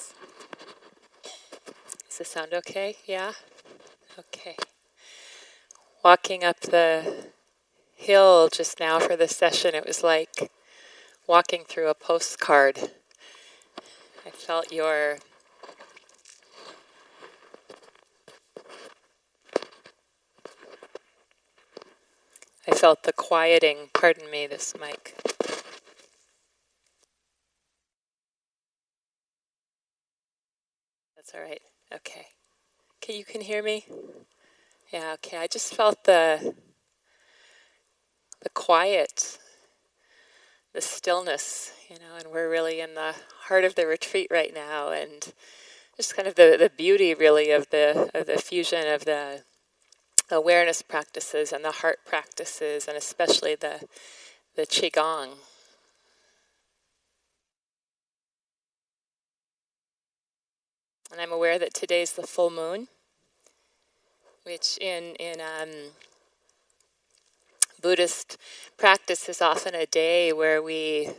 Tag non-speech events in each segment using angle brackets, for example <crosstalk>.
is. Does the sound okay? Yeah? Okay. Walking up the hill just now for this session, it was like walking through a postcard. I felt your I felt the quieting, pardon me, this mic. All right. Okay. Okay, you can hear me? Yeah, okay. I just felt the the quiet, the stillness, you know, and we're really in the heart of the retreat right now and just kind of the, the beauty really of the of the fusion of the awareness practices and the heart practices and especially the the qigong and i'm aware that today's the full moon which in in um, buddhist practice is often a day where we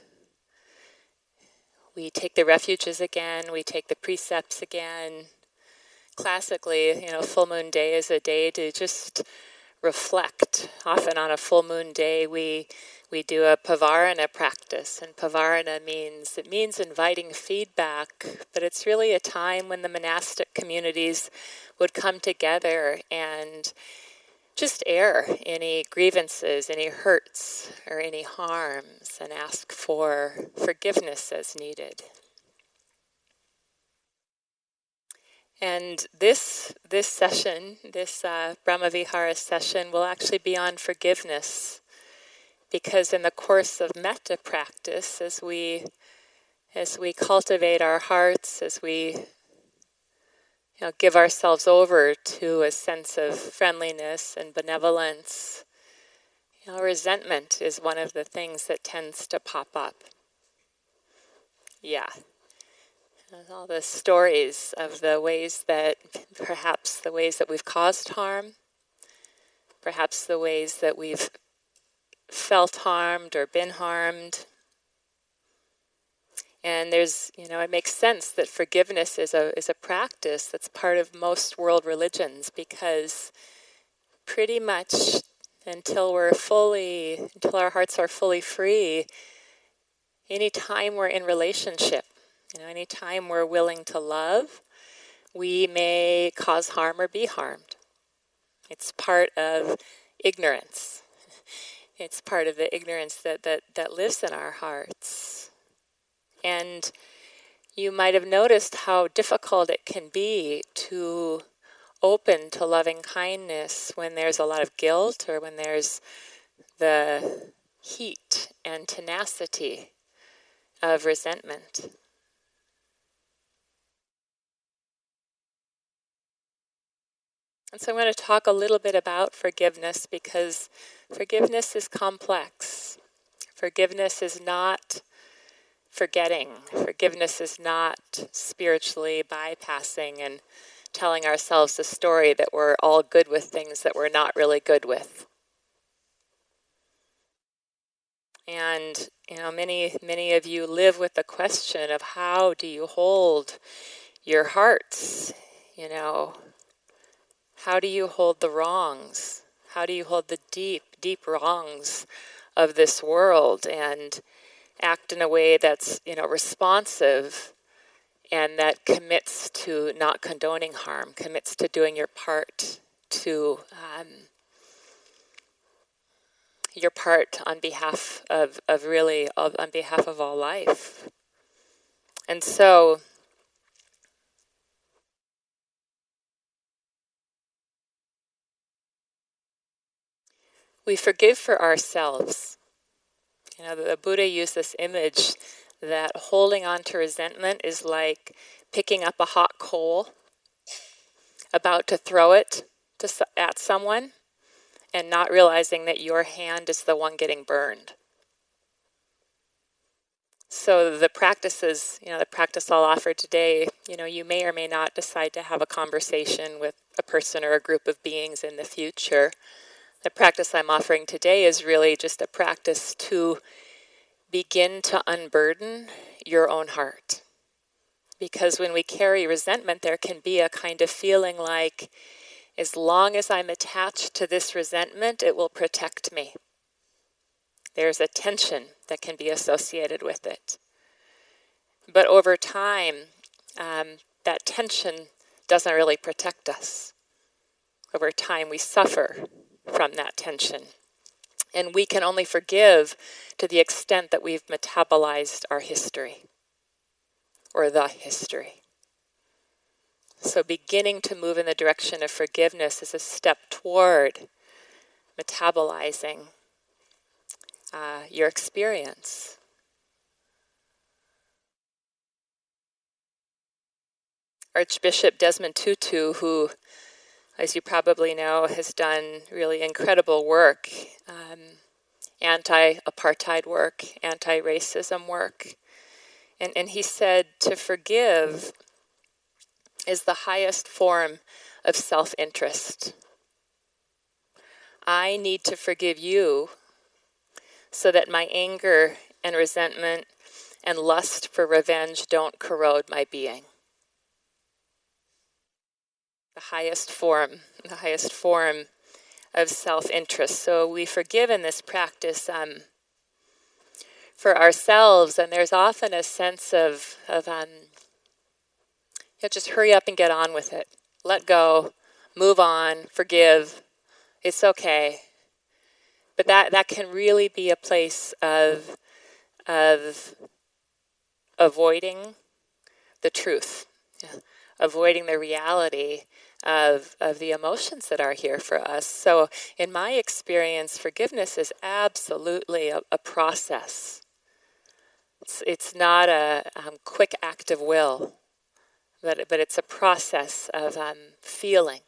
we take the refuges again we take the precepts again. Classically, you know, full moon day is a day to just reflect. Often on a full moon day, we we do a pavarana practice, and pavarana means it means inviting feedback, but it's really a time when the monastic communities would come together and just air any grievances, any hurts, or any harms, and ask for forgiveness as needed. And this this session, this uh, Brahmavihara session, will actually be on forgiveness, because in the course of metta practice, as we as we cultivate our hearts, as we you know, give ourselves over to a sense of friendliness and benevolence, you know, resentment is one of the things that tends to pop up. Yeah, all the stories of the ways that perhaps the ways that we've caused harm, perhaps the ways that we've felt harmed or been harmed. And there's, you know, it makes sense that forgiveness is a is a practice that's part of most world religions because pretty much until we're fully until our hearts are fully free, any time we're in relationship you know, anytime we're willing to love, we may cause harm or be harmed. It's part of ignorance. <laughs> It's part of the ignorance that, that, that lives in our hearts. And you might have noticed how difficult it can be to open to loving kindness when there's a lot of guilt or when there's the heat and tenacity of resentment. And so I'm going to talk a little bit about forgiveness because forgiveness is complex. Forgiveness is not forgetting. Forgiveness is not spiritually bypassing and telling ourselves the story that we're all good with things that we're not really good with. And you know, many many of you live with the question of how do you hold your hearts, you know, how do you hold the wrongs? How do you hold the deep, deep wrongs of this world and act in a way that's, you know, responsive and that commits to not condoning harm, commits to doing your part to um, your part on behalf of, of really of, on behalf of all life. And so we forgive for ourselves. You know, the Buddha used this image that holding on to resentment is like picking up a hot coal, about to throw it to, at someone, and not realizing that your hand is the one getting burned. So the practices, you know, the practice I'll offer today, you know, you may or may not decide to have a conversation with a person or a group of beings in the future the practice I'm offering today is really just a practice to begin to unburden your own heart. Because when we carry resentment, there can be a kind of feeling like, as long as I'm attached to this resentment, it will protect me. There's a tension that can be associated with it. But over time, um, that tension doesn't really protect us. Over time, we suffer from that tension. And we can only forgive to the extent that we've metabolized our history or the history. So, beginning to move in the direction of forgiveness is a step toward metabolizing uh, your experience. Archbishop Desmond Tutu, who, as you probably know, has done really incredible work um, anti apartheid work, anti racism work. And, and he said to forgive is the highest form of self interest. I need to forgive you so that my anger and resentment and lust for revenge don't corrode my being. The highest form, the highest form of self interest. So we forgive in this practice um, for ourselves, and there's often a sense of, of um, you know, just hurry up and get on with it. Let go, move on, forgive. It's okay. But that, that can really be a place of, of avoiding the truth, yeah. avoiding the reality of, of the emotions that are here for us. So, in my experience, forgiveness is absolutely a, a process. It's, it's not a um, quick act of will, but, but it's a process of um, feeling,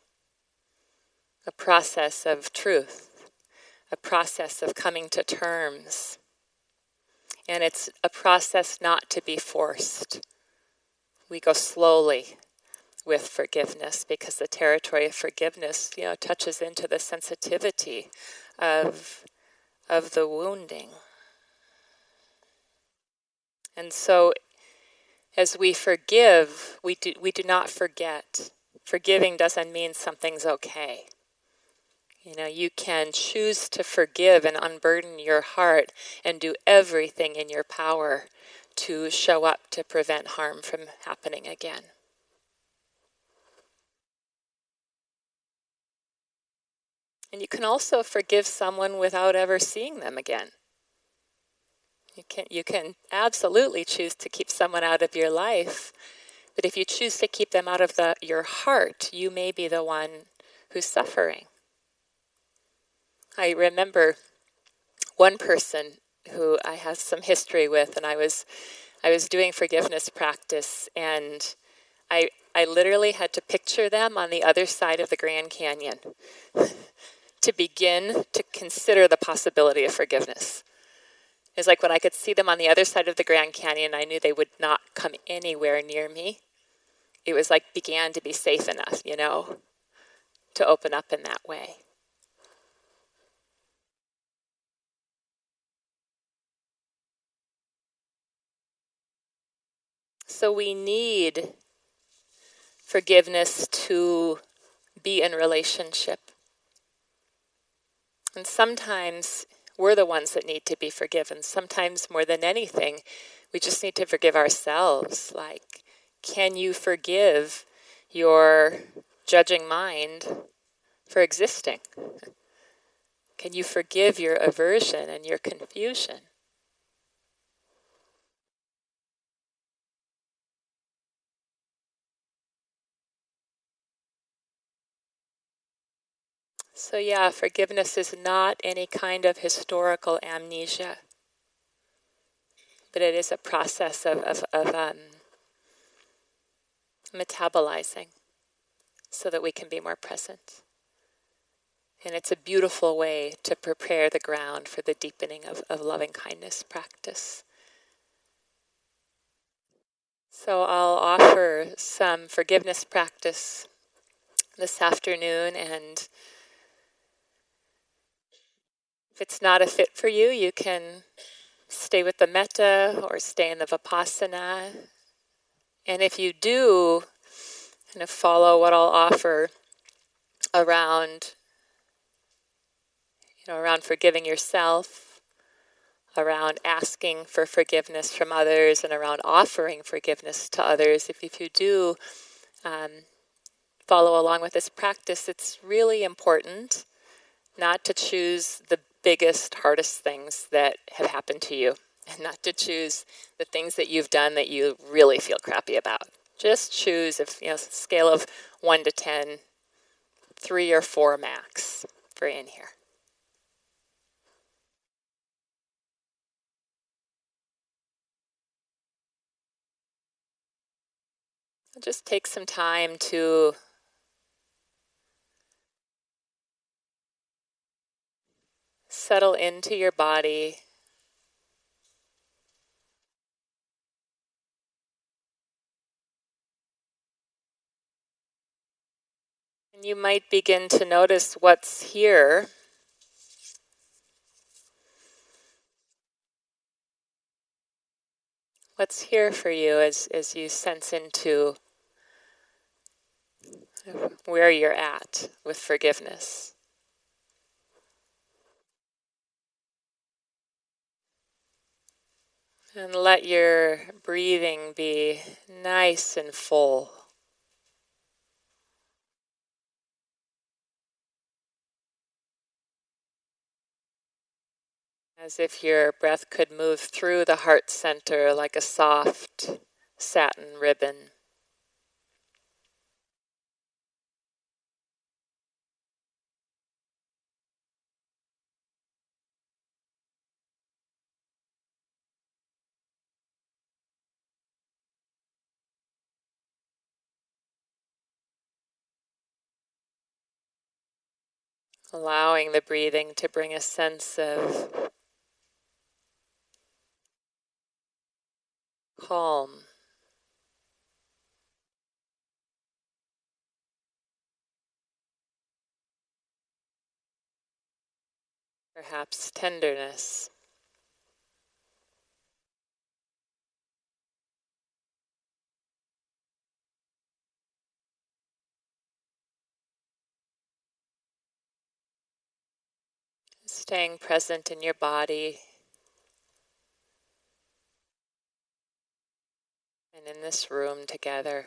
a process of truth a process of coming to terms. And it's a process not to be forced. We go slowly with forgiveness because the territory of forgiveness, you know, touches into the sensitivity of, of the wounding. And so as we forgive, we do, we do not forget. Forgiving doesn't mean something's okay. You know, you can choose to forgive and unburden your heart and do everything in your power to show up to prevent harm from happening again. And you can also forgive someone without ever seeing them again. You can, you can absolutely choose to keep someone out of your life, but if you choose to keep them out of the, your heart, you may be the one who's suffering. I remember one person who I have some history with, and I was I was doing forgiveness practice, and I I literally had to picture them on the other side of the Grand Canyon <laughs> to begin to consider the possibility of forgiveness. It's like when I could see them on the other side of the Grand Canyon, I knew they would not come anywhere near me. It was like began to be safe enough, you know, to open up in that way. So we need forgiveness to be in relationship. And sometimes we're the ones that need to be forgiven. Sometimes, more than anything, we just need to forgive ourselves. Like, can you forgive your judging mind for existing? Can you forgive your aversion and your confusion? So, yeah, forgiveness is not any kind of historical amnesia, but it is a process of, of, of um, metabolizing so that we can be more present. And it's a beautiful way to prepare the ground for the deepening of, of loving kindness practice. So I'll offer some forgiveness practice this afternoon and it's not a fit for you, you can stay with the metta or stay in the vipassana. And if you do kind of follow what I'll offer around you know around forgiving yourself around asking for forgiveness from others and around offering forgiveness to others if, if you do um, follow along with this practice it's really important not to choose the biggest hardest things that have happened to you and not to choose the things that you've done that you really feel crappy about. Just choose if you know scale of 1 to 10 3 or 4 max for in here. Just take some time to settle into your body And you might begin to notice what's here. What's here for you as, as you sense into where you're at with forgiveness. And let your breathing be nice and full. As if your breath could move through the heart center like a soft satin ribbon. Allowing the breathing to bring a sense of calm. Perhaps tenderness. Staying present in your body. and in this room together.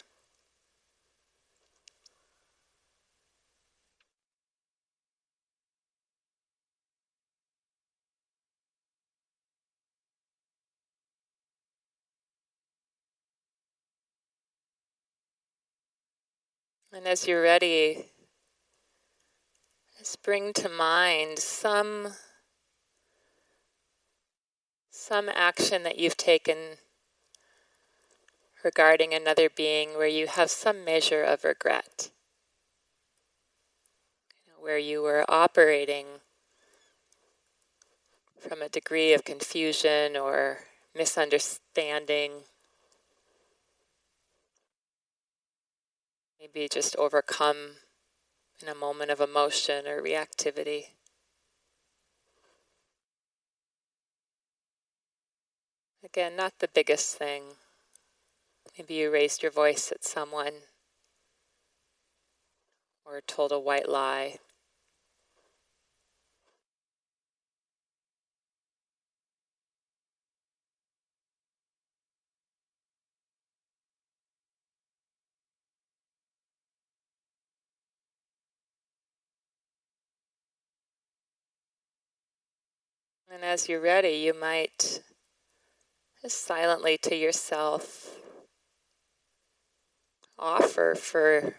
And as you're ready, bring to mind some some action that you've taken regarding another being where you have some measure of regret, where you were operating from a degree of confusion or misunderstanding, maybe just overcome in a moment of emotion or reactivity. Again, not the biggest thing. Maybe you raised your voice at someone or told a white lie. And as you're ready, you might just silently to yourself offer for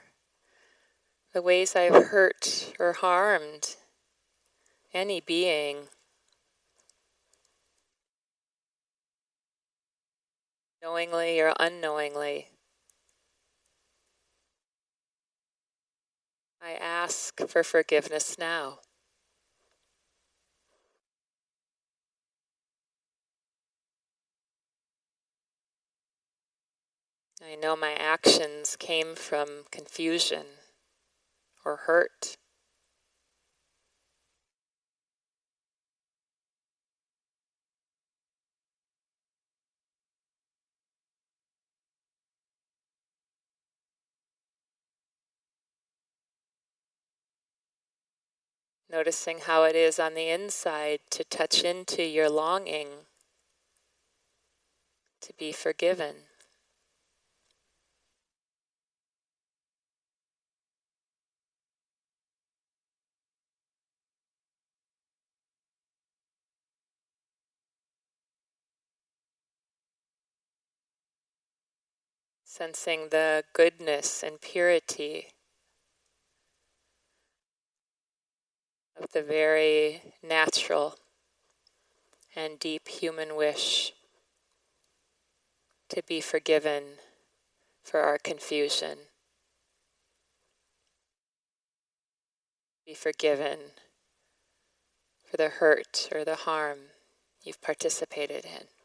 the ways I've hurt or harmed any being. Knowingly or unknowingly. I ask for forgiveness now. I know my actions came from confusion or hurt. Noticing how it is on the inside to touch into your longing to be forgiven. Sensing the goodness and purity of the very natural and deep human wish to be forgiven for our confusion, be forgiven for the hurt or the harm you've participated in.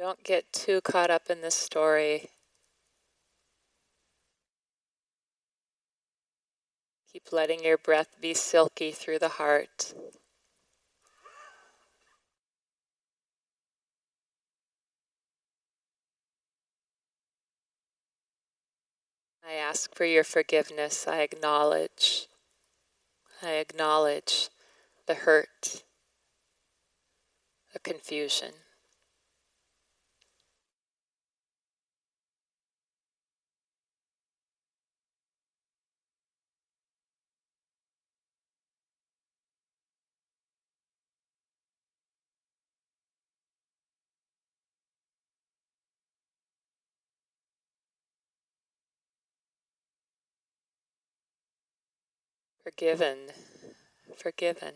Don't get too caught up in this story. Keep letting your breath be silky through the heart. I ask for your forgiveness. I acknowledge. I acknowledge the hurt, the confusion. Forgiven, forgiven.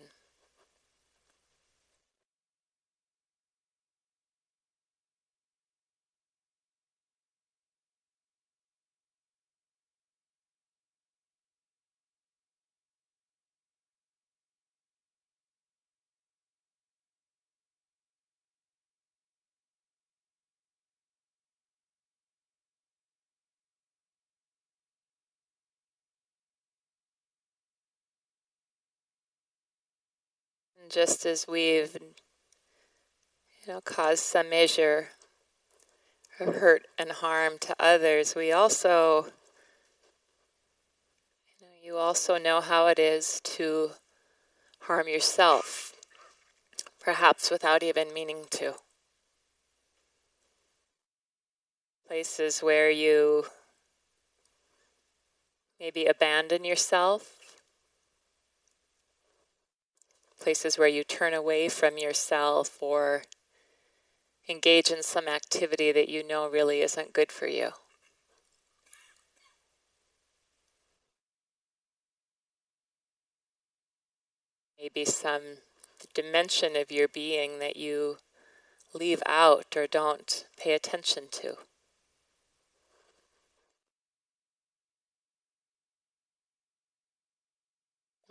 Just as we've you know caused some measure of hurt and harm to others, we also you, know, you also know how it is to harm yourself, perhaps without even meaning to. Places where you maybe abandon yourself places where you turn away from yourself or engage in some activity that you know really isn't good for you. Maybe some dimension of your being that you leave out or don't pay attention to.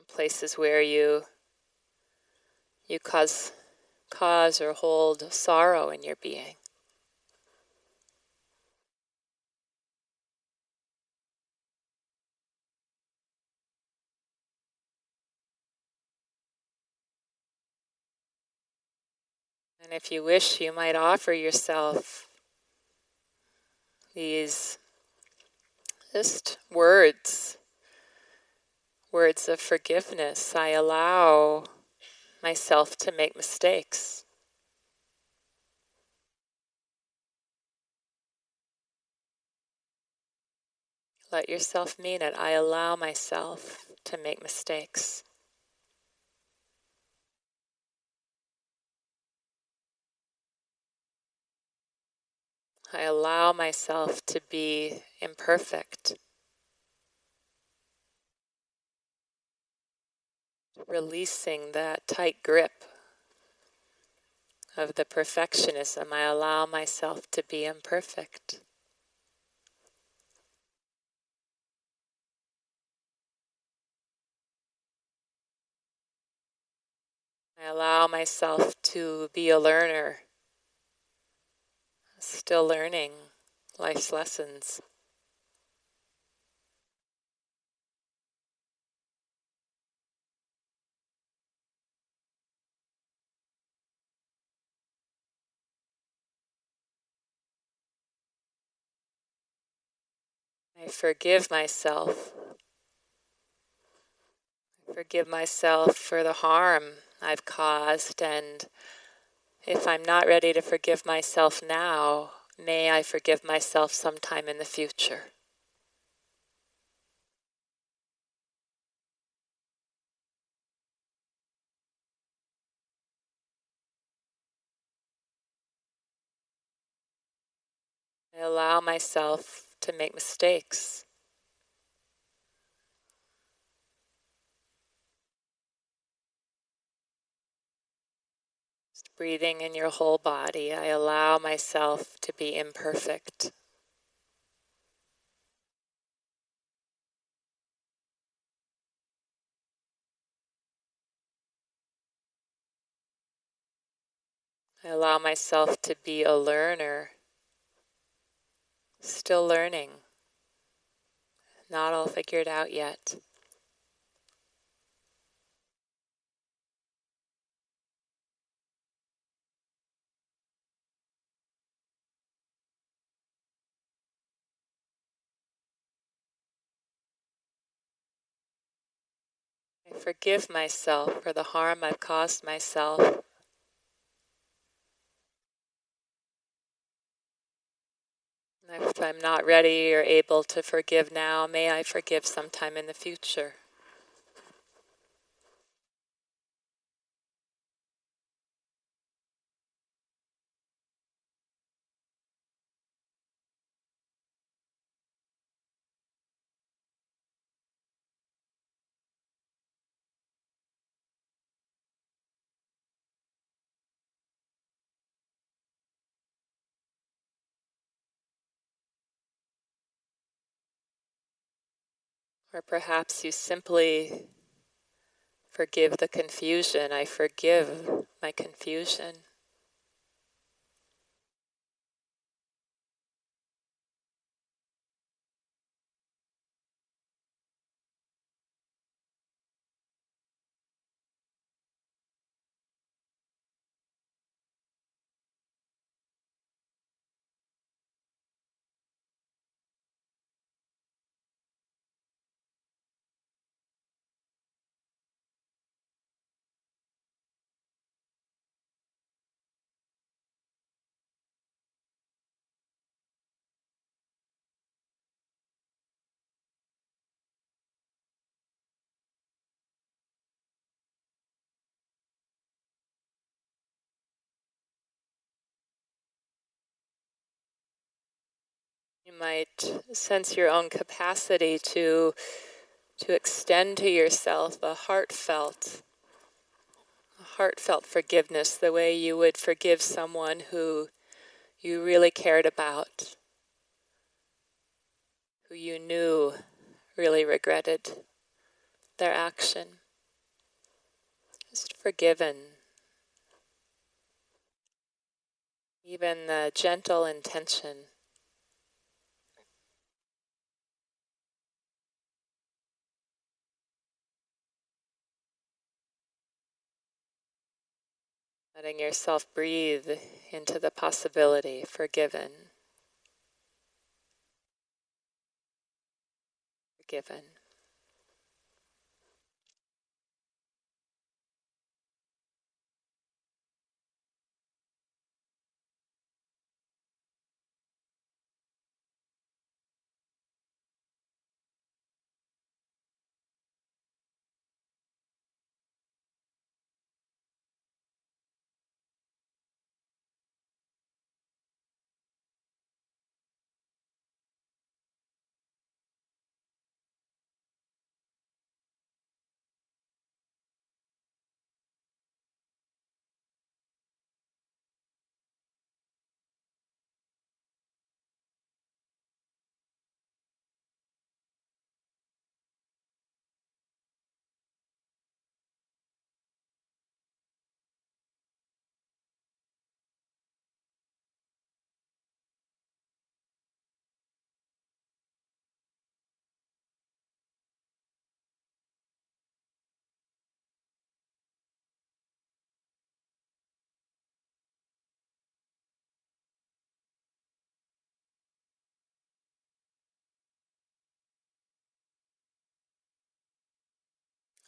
Places where you you cause cause or hold sorrow in your being. And if you wish, you might offer yourself these just words, words of forgiveness. I allow myself to make mistakes. Let yourself mean it. I allow myself to make mistakes. I allow myself to be imperfect. Releasing that tight grip of the perfectionism. I allow myself to be imperfect. I allow myself to be a learner, still learning life's lessons. I forgive myself. I forgive myself for the harm I've caused, and if I'm not ready to forgive myself now, may I forgive myself sometime in the future. I allow myself to make mistakes. Just breathing in your whole body, I allow myself to be imperfect. I allow myself to be a learner Still learning. Not all figured out yet. I forgive myself for the harm I've caused myself. If I'm not ready or able to forgive now, may I forgive sometime in the future. Or perhaps you simply forgive the confusion. I forgive my confusion. You might sense your own capacity to to extend to yourself a heartfelt a heartfelt forgiveness the way you would forgive someone who you really cared about who you knew really regretted their action. Just forgiven. Even the gentle intention Letting yourself breathe into the possibility, forgiven. Forgiven.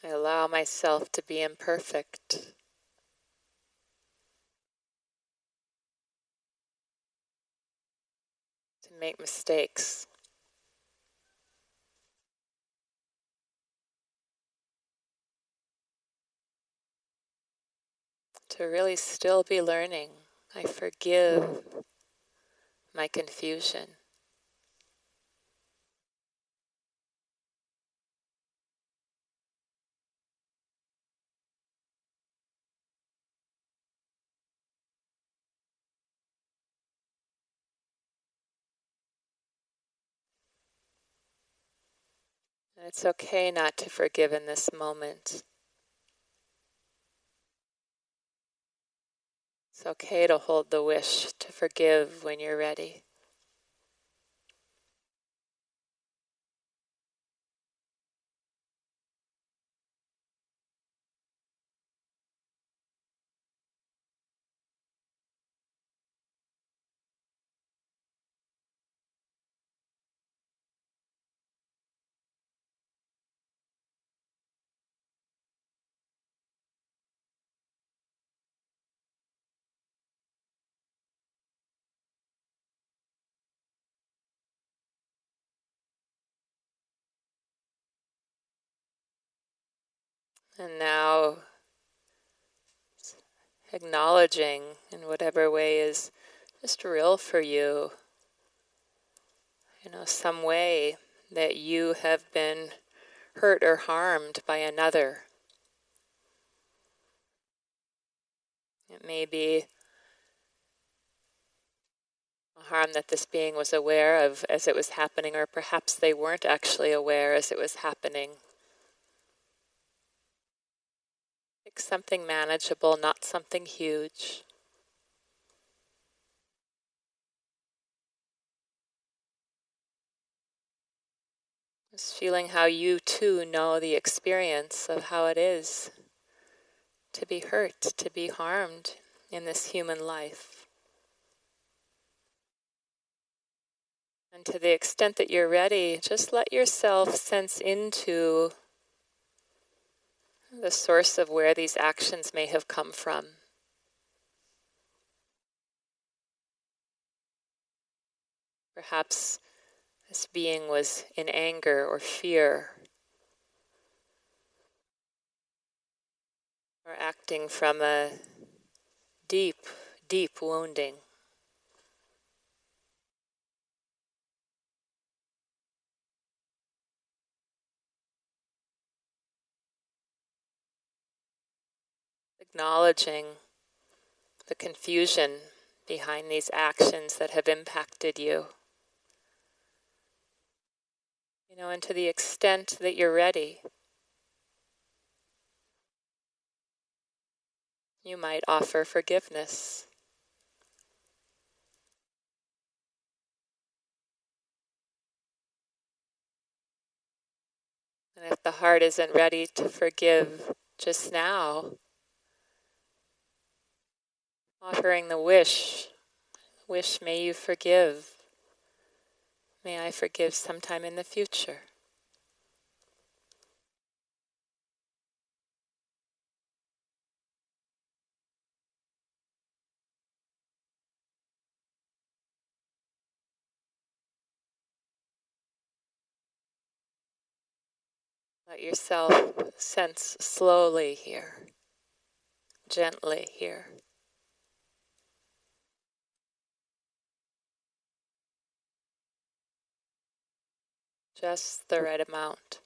I allow myself to be imperfect. To make mistakes. To really still be learning. I forgive my confusion. It's okay not to forgive in this moment. It's okay to hold the wish to forgive when you're ready. And now acknowledging in whatever way is just real for you, you know, some way that you have been hurt or harmed by another. It may be a harm that this being was aware of as it was happening, or perhaps they weren't actually aware as it was happening. Something manageable, not something huge. Just feeling how you too know the experience of how it is to be hurt, to be harmed in this human life. And to the extent that you're ready, just let yourself sense into the source of where these actions may have come from. Perhaps this being was in anger or fear, or acting from a deep, deep wounding. Acknowledging the confusion behind these actions that have impacted you. You know, and to the extent that you're ready, you might offer forgiveness. And if the heart isn't ready to forgive just now, Offering the wish, wish may you forgive. May I forgive sometime in the future. Let yourself sense slowly here, gently here. Just the right amount.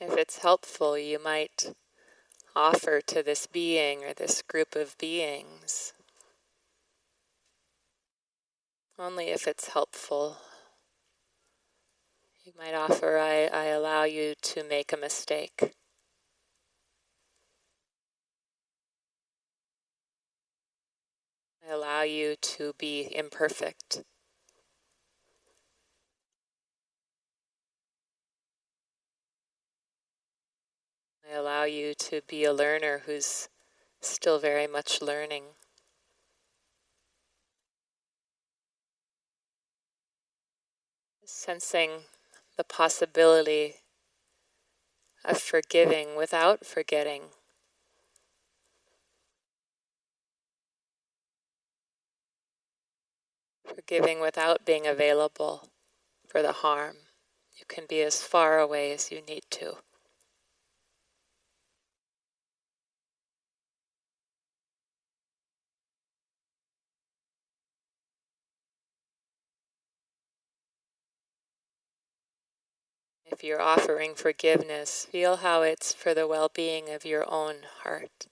If it's helpful, you might offer to this being or this group of beings only if it's helpful. You might offer, I, I allow you to make a mistake. I allow you to be imperfect. I allow you to be a learner who's still very much learning. Sensing the possibility of forgiving without forgetting. Forgiving without being available for the harm. You can be as far away as you need to. If you're offering forgiveness, feel how it's for the well being of your own heart.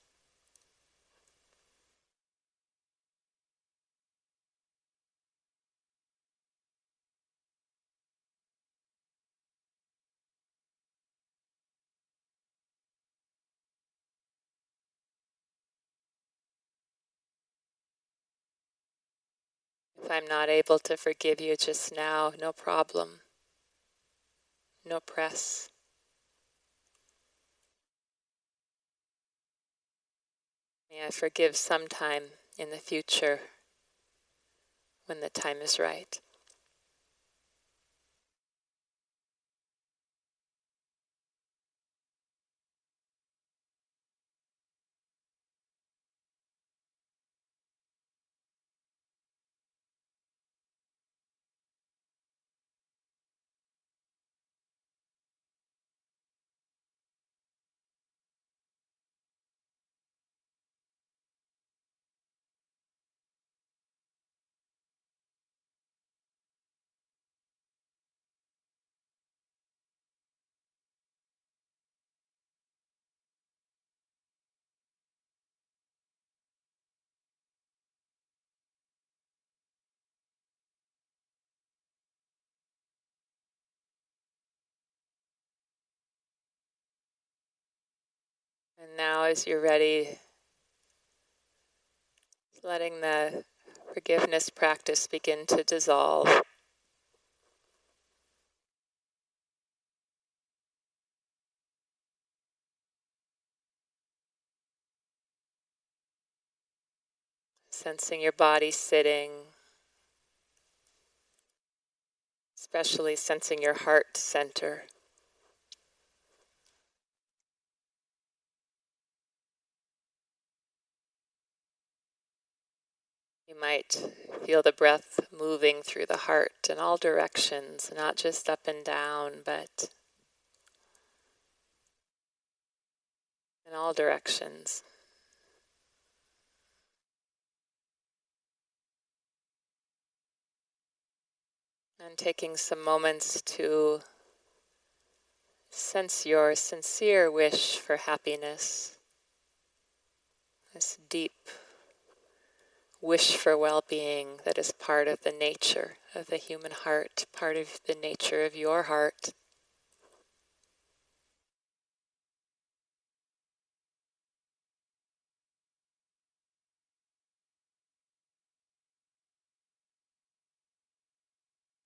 If I'm not able to forgive you just now, no problem no press. May I forgive sometime in the future when the time is right. And now, as you're ready, letting the forgiveness practice begin to dissolve. Sensing your body sitting, especially sensing your heart center. Might feel the breath moving through the heart in all directions, not just up and down, but in all directions. And taking some moments to sense your sincere wish for happiness, this deep wish for well being that is part of the nature of the human heart, part of the nature of your heart.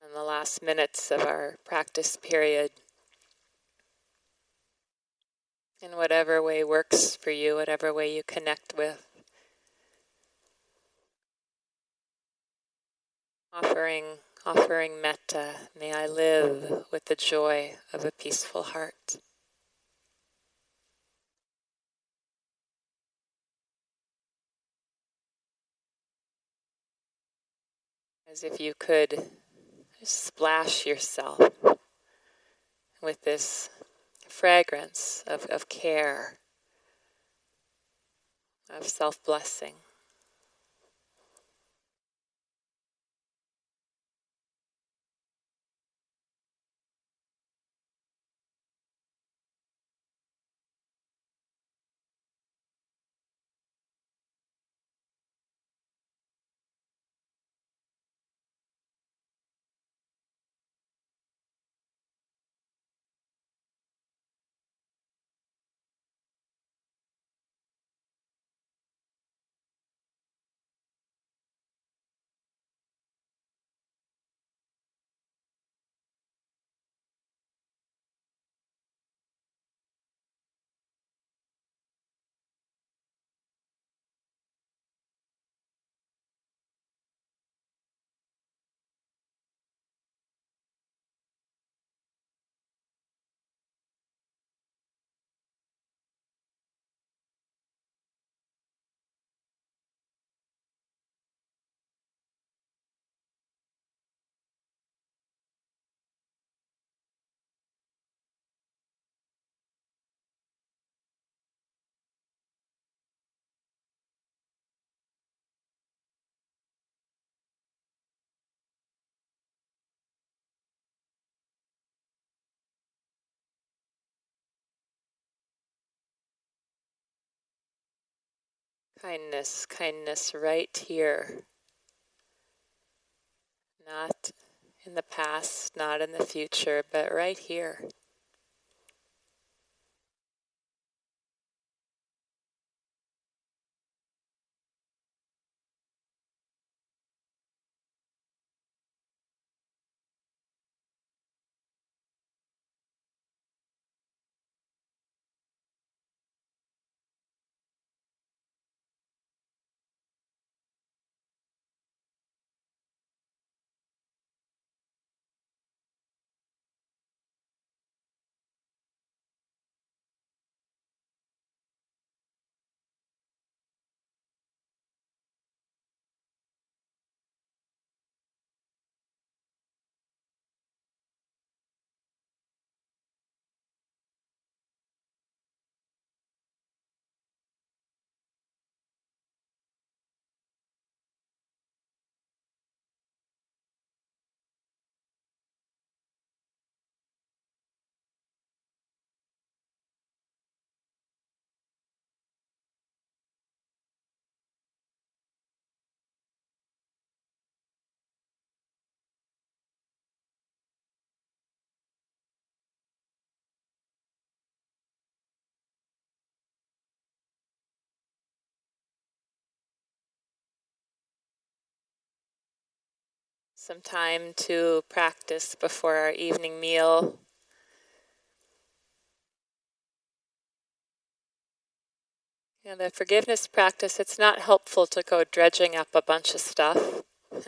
In the last minutes of our practice period, in whatever way works for you, whatever way you connect with. Offering, offering metta, may I live with the joy of a peaceful heart. As if you could splash yourself with this fragrance of, of care, of self blessing. Kindness, kindness right here. Not in the past, not in the future, but right here. Some time to practice before our evening meal. You know, the forgiveness practice, it's not helpful to go dredging up a bunch of stuff. <laughs>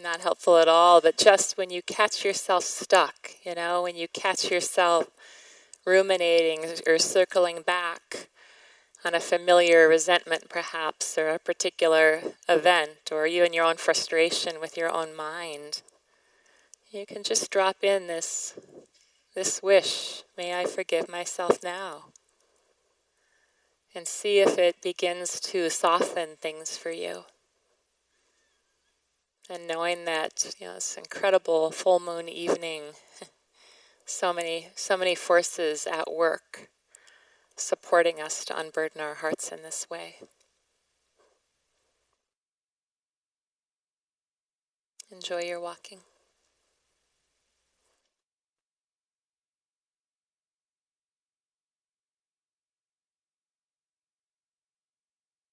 not helpful at all, but just when you catch yourself stuck, you know, when you catch yourself ruminating or circling back on a familiar resentment, perhaps, or a particular event, or even your own frustration with your own mind, you can just drop in this, this wish may I forgive myself now? And see if it begins to soften things for you. And knowing that, you know, this incredible full moon evening, <laughs> so many, so many forces at work supporting us to unburden our hearts in this way. Enjoy your walking.